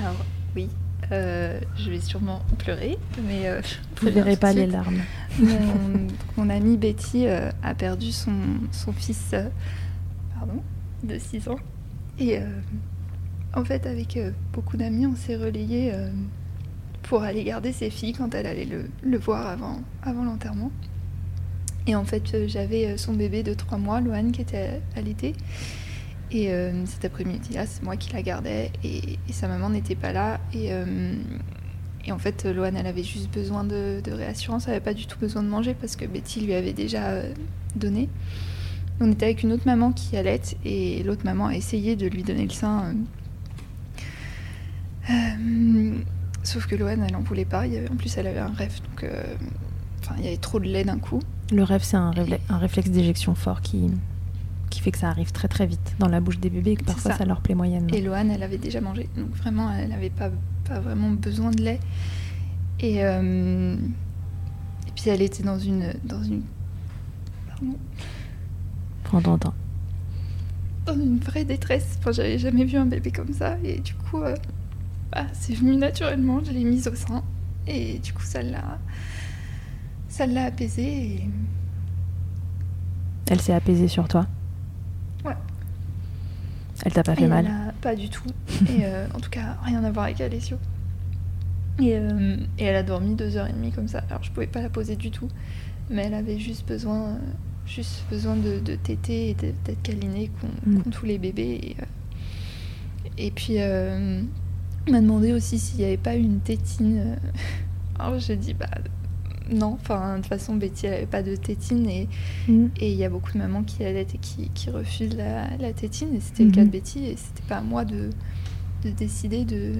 Alors, oui. Euh, je vais sûrement pleurer, mais euh, Je ne verrai pas les larmes. mon, mon amie Betty euh, a perdu son, son fils euh, pardon, de 6 ans. Et en fait, avec beaucoup d'amis, on s'est relayés euh, pour aller garder ses filles quand elle allait le, le voir avant, avant l'enterrement. Et en fait, j'avais son bébé de 3 mois, Loane, qui était allaitée. Et euh, cet après-midi-là, c'est moi qui la gardais et, et sa maman n'était pas là. Et, euh, et en fait, Loane, elle avait juste besoin de, de réassurance, elle n'avait pas du tout besoin de manger parce que Betty lui avait déjà euh, donné. On était avec une autre maman qui allait et l'autre maman a essayé de lui donner le sein. euh, euh, sauf que Loane, elle en voulait pas. Il y avait- en plus, elle avait un rêve, donc euh, il y avait trop de lait d'un coup. Le rêve, c'est un, un réflexe d'éjection fort qui, qui fait que ça arrive très très vite dans la bouche des bébés et que parfois ça. ça. leur plaît moyennement. Et Loane, elle avait déjà mangé. Donc vraiment, elle n'avait pas, pas vraiment besoin de lait. Et, euh, et puis elle était dans une, dans une, pardon, Prends ton dans une vraie détresse. Enfin, j'avais jamais vu un bébé comme ça. Et du coup, euh, bah, c'est venu naturellement. Je l'ai mise au sein. Et du coup, ça l'a, ça l'a apaisée. Et... Elle s'est apaisée sur toi. Elle t'a pas fait Et mal elle a- Pas du tout. Et <laughs> euh, en tout cas, rien à voir avec Alessio. Et, euh, et elle a dormi deux heures et demie comme ça. Alors je pouvais pas la poser du tout, mais elle avait juste besoin, euh, juste besoin de, de téter et d'être câlinée Mm. qu'ont tous les bébés. Et, et puis m'a demandé aussi s'il n'y avait pas une tétine. <laughs> Alors j'ai dit bah non. Enfin de toute façon Betty elle avait pas de tétine et Mhm. et il y a beaucoup de mamans qui allaitent et qui, qui refusent la, la tétine. Et c'était le cas de Betty. Et c'était pas à moi de, de décider de,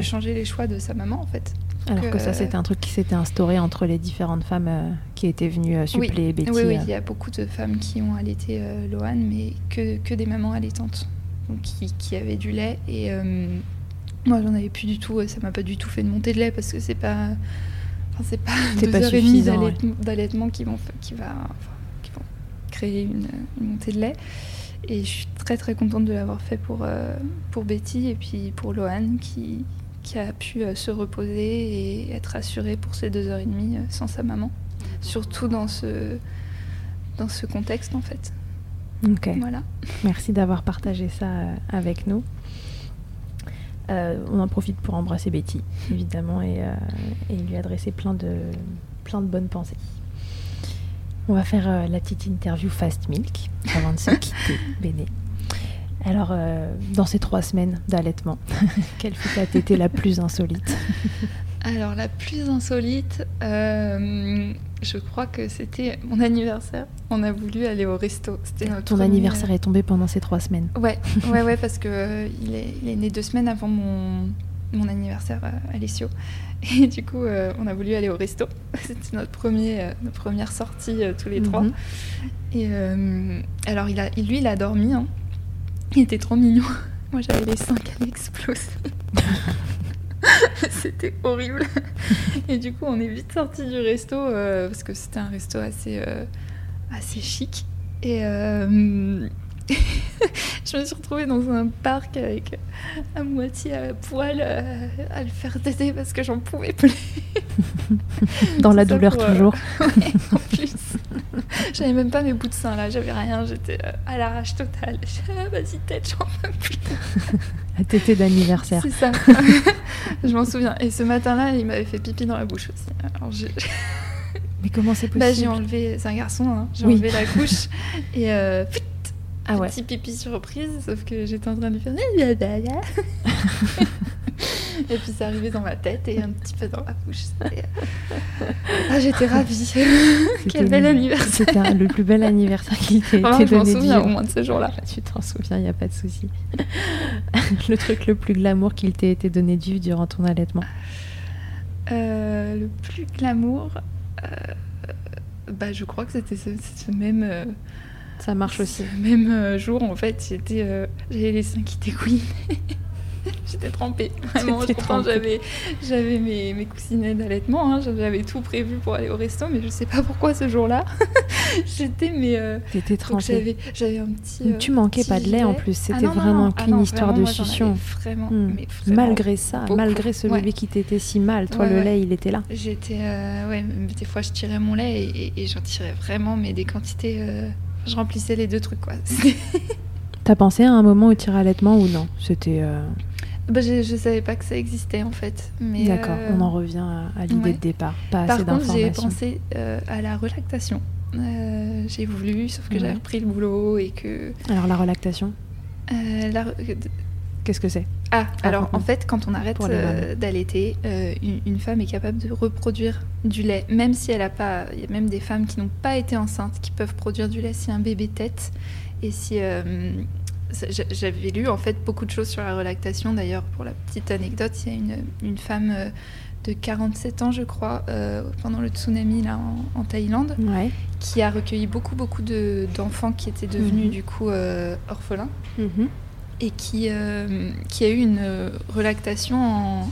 changer les choix de sa maman, en fait. Alors que que- ça, c'était un truc qui s'était instauré entre les différentes femmes euh, qui étaient venues euh, suppléer oui. Betty. Oui, oui, euh. il y a beaucoup de femmes qui ont allaité euh, Lohan, mais que, que des mamans allaitantes. Donc qui, qui avaient du lait. Et euh, moi, j'en avais plus du tout. Ça m'a pas du tout fait de montée de lait parce que c'est pas. Enfin, c'est pas deux pas heures et demie ouais. d'allaitement qui vont, qui, va, enfin, qui vont créer une, une montée de lait. Et je suis très très contente de l'avoir fait pour, euh, pour Betty et puis pour Lohan qui, qui a pu euh, se reposer et être assurée pour ces deux heures et demie euh, sans sa maman. Surtout dans ce, dans ce contexte en fait. Ok. Voilà. Merci d'avoir partagé ça avec nous. Euh, on en profite pour embrasser Betty, évidemment, et, euh, et lui adresser plein de, plein de bonnes pensées. On va faire euh, la petite interview Fast Milk avant <laughs> de se quitter, Béné. Alors, euh, dans ces trois semaines d'allaitement, <laughs> quelle fut ta tétée la plus insolite? Alors la plus insolite, euh, je crois que c'était mon anniversaire. On a voulu aller au resto. C'était Ton premier- anniversaire est tombé pendant ces trois semaines. Ouais, <laughs> ouais, ouais, parce que euh, il, est, il est né deux semaines avant mon, mon anniversaire euh, à Alessio. Et du coup, euh, on a voulu aller au resto. <laughs> C'était notre, premier, euh, notre première sortie euh, tous les trois. Mhm. Et euh, alors, il a, lui, il a dormi. hein. Il était trop mignon. <laughs> Moi, j'avais les seins qui allaient exploser. <laughs> c'était horrible. Et du coup, on est vite sorti du resto euh, parce que c'était un resto assez, euh, assez chic. Et euh, <laughs> je me suis retrouvée dans un parc avec à moitié à poil à le faire téter parce que j'en pouvais plus. <laughs> Dans la douleur pour, toujours. Ouais, en plus. J'avais même pas mes bouts de sein là, j'avais rien, j'étais à l'arrache totale. Ah, vas-y, tête, j'en peux plus. La tétée d'anniversaire. C'est ça. <laughs> je m'en souviens. Et ce matin-là, il m'avait fait pipi dans la bouche aussi. Alors j'ai <laughs> Mais comment c'est possible bah, j'ai enlevé, c'est un garçon, hein. j'ai Oui. enlevé la couche <laughs> et euh, Ah ouais. petit pipi surprise, sauf que j'étais en train de lui faire. <laughs> et puis c'est arrivé dans ma tête et un petit peu dans la bouche. <laughs> Ah, j'étais ravie. <laughs> Quel bel anniversaire. C'était le plus bel anniversaire qui t'ait été donné. Je m'en souviens au moins de ce jour-là. Tu t'en souviens, il n'y a pas de souci. le truc le plus glamour qu'il t'ait été donné de vivre durant ton allaitement euh, Le plus glamour, euh, bah, je crois que c'était ce, même... Euh, ça marche aussi. Même euh, jour, en fait, j'étais, euh, j'avais les seins qui dégouinaient. J'étais trempée. Vraiment, <laughs> j'avais, j'avais mes, mes coussinets d'allaitement. Hein, j'avais tout prévu pour aller au resto, mais je sais pas pourquoi ce jour-là. <laughs> j'étais, mais. Euh, T'étais trempée. J'avais, j'avais un petit. tu manquais pas de lait en plus. C'était ah vraiment qu'une ah histoire de succion. Vraiment, hmm. Malgré ça, malgré ce bébé qui t'était si mal, toi, le lait, il était là. J'étais. ouais, des fois, je tirais mon lait et, et j'en tirais vraiment, mais des quantités je remplissais les deux trucs quoi. <laughs> T'as pensé à un moment au tir allaitement ou non? C'était. Euh, bah, je, je savais pas que ça existait en fait. D'accord, on en euh, revient à, l'idée de départ. Pas Par contre, j'ai pensé euh, à la relactation. j'ai voulu, sauf que j'avais repris le boulot et que. Alors la relactation la... Qu'est-ce que c'est? Ah, alors en fait, quand on arrête d'allaiter, une, une, femme est capable de reproduire du lait, même si elle a pas. Il y a même des femmes qui n'ont pas été enceintes qui peuvent produire du lait si un bébé tête et si j'avais lu en fait beaucoup de choses sur la relactation. D'ailleurs, pour la petite anecdote, il y a une, une femme euh, de 47 ans, je crois, euh, pendant le tsunami là en, Thaïlande, qui a recueilli beaucoup beaucoup d'enfants qui étaient devenus mhm. du coup euh, orphelins. Mhm. Et qui, qui a eu une relactation en,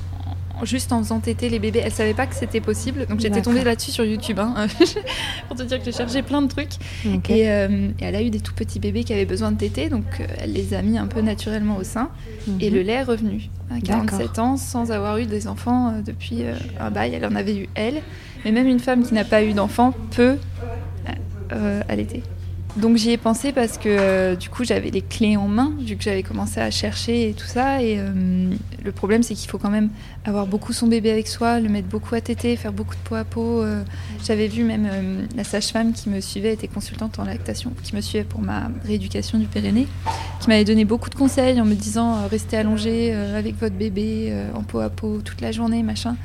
juste en faisant téter les bébés. Elle savait pas que c'était possible, donc j'étais tombée là-dessus sur YouTube hein, <laughs> pour te dire que j'ai cherché plein de trucs. Euh, et, elle a eu des tout petits bébés qui avaient besoin de téter, donc euh, elle les a mis un peu naturellement au sein. Et mhm. le lait est revenu à 47 ans sans avoir eu des enfants euh, depuis un bail. Elle en avait eu elle, mais même une femme qui n'a pas eu d'enfant peut allaiter. Donc j'y ai pensé parce que euh, du coup j'avais les clés en main, vu que j'avais commencé à chercher et tout ça. Et euh, le problème c'est qu'il faut quand même avoir beaucoup son bébé avec soi, le mettre beaucoup à téter, faire beaucoup de peau à peau. Euh. j'avais vu même la sage-femme qui me suivait, était consultante en lactation, qui me suivait pour ma rééducation du périnée, qui m'avait donné beaucoup de conseils en me disant restez allongé avec votre bébé en peau à peau toute la journée, machin.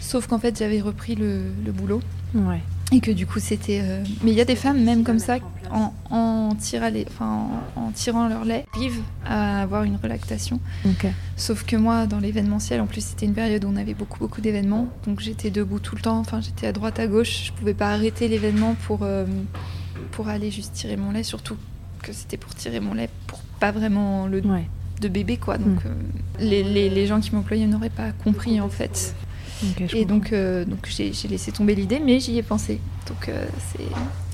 Sauf qu'en fait j'avais repris le, le boulot. Ouais et que du coup c'était euh, mais il y a des femmes même comme ça en, en, les... enfin, en, tirant leur lait arrivent à avoir une relactation. Sauf que moi dans l'événementiel en plus c'était une période où on avait beaucoup beaucoup d'événements. Donc j'étais debout tout le temps. Enfin j'étais à droite à gauche. Je pouvais pas arrêter l'événement pour euh, pour aller juste tirer mon lait. Surtout que c'était pour tirer mon lait pour pas vraiment le de bébé quoi. Donc mm. euh, les, les, les gens qui m'employaient n'auraient pas compris en fait et donc, euh, donc j'ai laissé tomber l'idée, mais j'y ai pensé. Donc euh,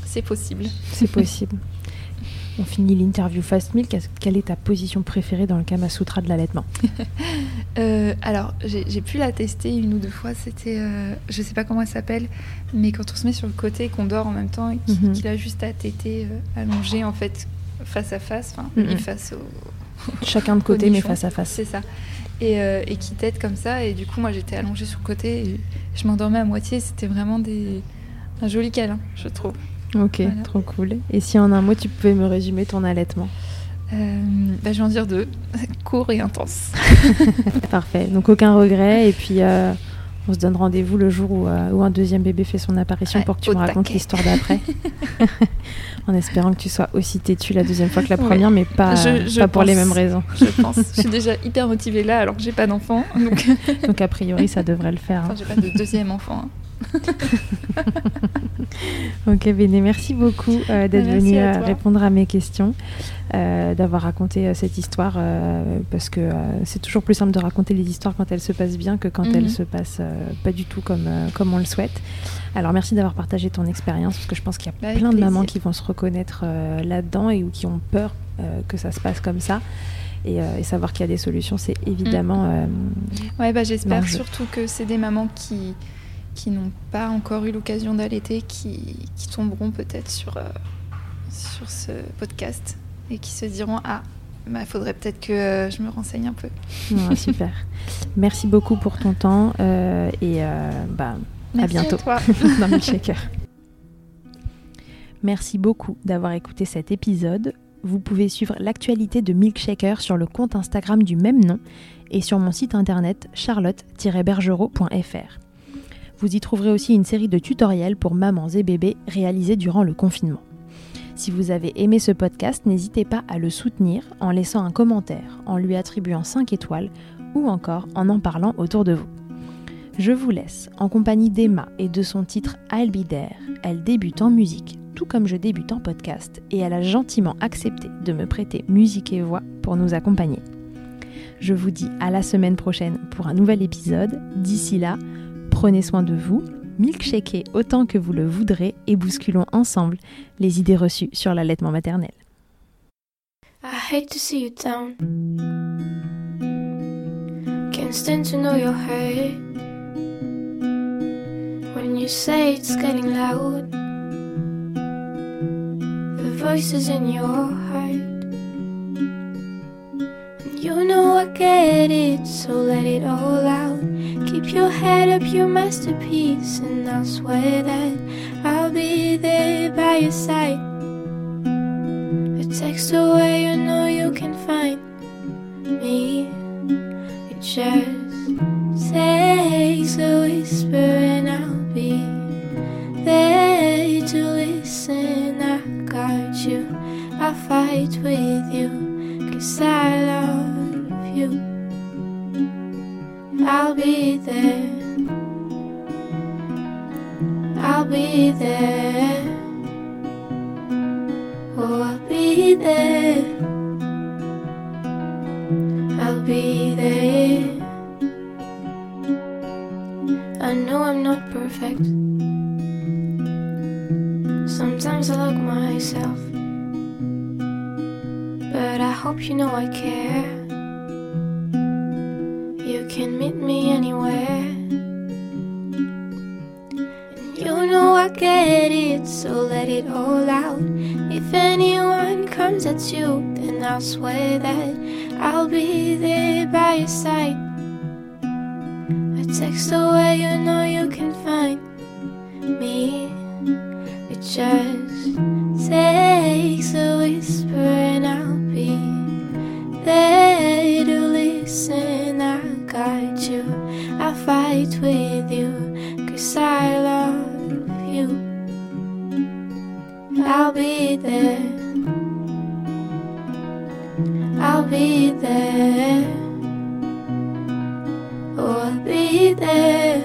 c'est possible. C'est <laughs> possible. On finit l'interview Fast Milk. Quelle est ta position préférée dans le Kama Sutra de l'allaitement? <laughs> Euh, Alors, j'ai pu la tester une ou deux fois. C'était, je sais pas comment elle s'appelle, mais quand on se met sur le côté et qu'on dort en même temps et mhm. qu'il a juste à téter allongé en fait face à face, enfin mm face au. Chacun de côté, mais face à face. C'est ça. Euh, et, qui t'aide comme ça. Et du coup, moi, j'étais allongée sur le côté et je m'endormais à moitié. C'était vraiment des... un joli câlin, je trouve. Ok, trop cool. Et si en un mot, tu pouvais me résumer ton allaitement? Euh, bah, Je vais en dire deux. <laughs> Court et intense. <laughs> Parfait. Donc, aucun regret. Et puis. Euh, on se donne rendez-vous le jour où, un deuxième bébé fait son apparition pour que tu me racontes l'histoire d'après. <laughs> en espérant que tu sois aussi têtu la deuxième fois que la première, mais pas, pas pour les mêmes raisons. Je pense. je suis déjà hyper motivée là alors que j'ai pas d'enfant. Donc... <laughs> donc... a priori ça devrait le faire. Enfin, hein. j'ai pas de deuxième enfant. Hein. <laughs> ok Béné, merci beaucoup euh, d'être venu euh, répondre à mes questions, euh, d'avoir raconté cette histoire, parce que c'est toujours plus simple de raconter les histoires quand elles se passent bien que quand elles mhm. se passent pas du tout comme, comme on le souhaite. Alors merci d'avoir partagé ton expérience, parce que je pense qu'il y a plein de mamans qui vont se reconnaître là-dedans et ou qui ont peur que ça se passe comme ça. Et, savoir qu'il y a des solutions, c'est évidemment. Mm. ouais, bah, j'espère surtout que c'est des mamans qui, qui n'ont pas encore eu l'occasion d'allaiter, qui, qui, tomberont peut-être sur, euh, sur ce podcast et qui se diront Ah, il bah, faudrait peut-être que euh, je me renseigne un peu. <laughs> super. Merci beaucoup pour ton temps euh, et bah, à bientôt toi. <laughs> dans le shaker. Merci beaucoup d'avoir écouté cet épisode. vous pouvez suivre l'actualité de Milkshaker sur le compte Instagram du même nom et sur mon site internet charlotte-bergerot.fr. Vous y trouverez aussi une série de tutoriels pour mamans et bébés réalisés durant le confinement. Si vous avez aimé ce podcast, n'hésitez pas à le soutenir en laissant un commentaire, en lui attribuant 5 étoiles ou encore en en parlant autour de vous. Je vous laisse en compagnie d'Emma et de son titre I'll Be. Elle débute en musique, tout comme je débute en podcast, et elle a gentiment accepté de me prêter musique et voix pour nous accompagner. Je vous dis à la semaine prochaine pour un nouvel épisode. D'ici là, prenez soin de vous, milkshakez autant que vous le voudrez et bousculons ensemble les idées reçues sur l'allaitement maternel. I hate to see you down. Can't stand to know you're hurt. When you say it's getting loud, the voices in your heart. You know I get it, so let it all out. Keep your head up, your masterpiece, and I'll swear that I'll be there by your side. I'll be there. I'll be there. Oh, I'll be there.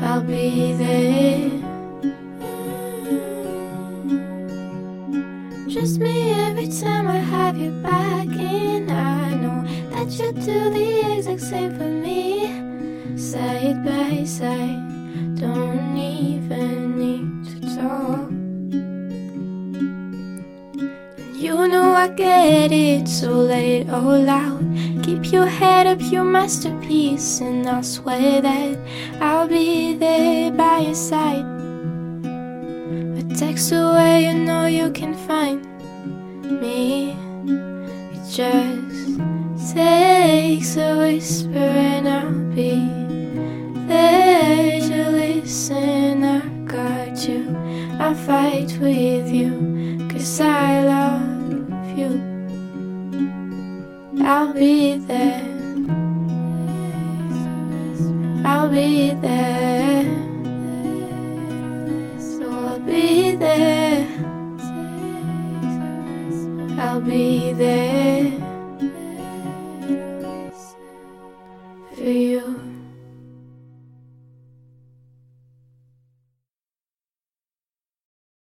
I'll be there. Just me every time I have you back in. I know that you do the exact same for me. Side by side, You know I get it, so let it all out. Keep your head up, your masterpiece, and I'll swear that I'll be there by your side. A text away, you know you can find me. It just takes a whisper, and I'll be there to listen. I got you, I'll fight with you, cause I love you. I'll be there. I'll be there. So I'll be there. I'll be there for you.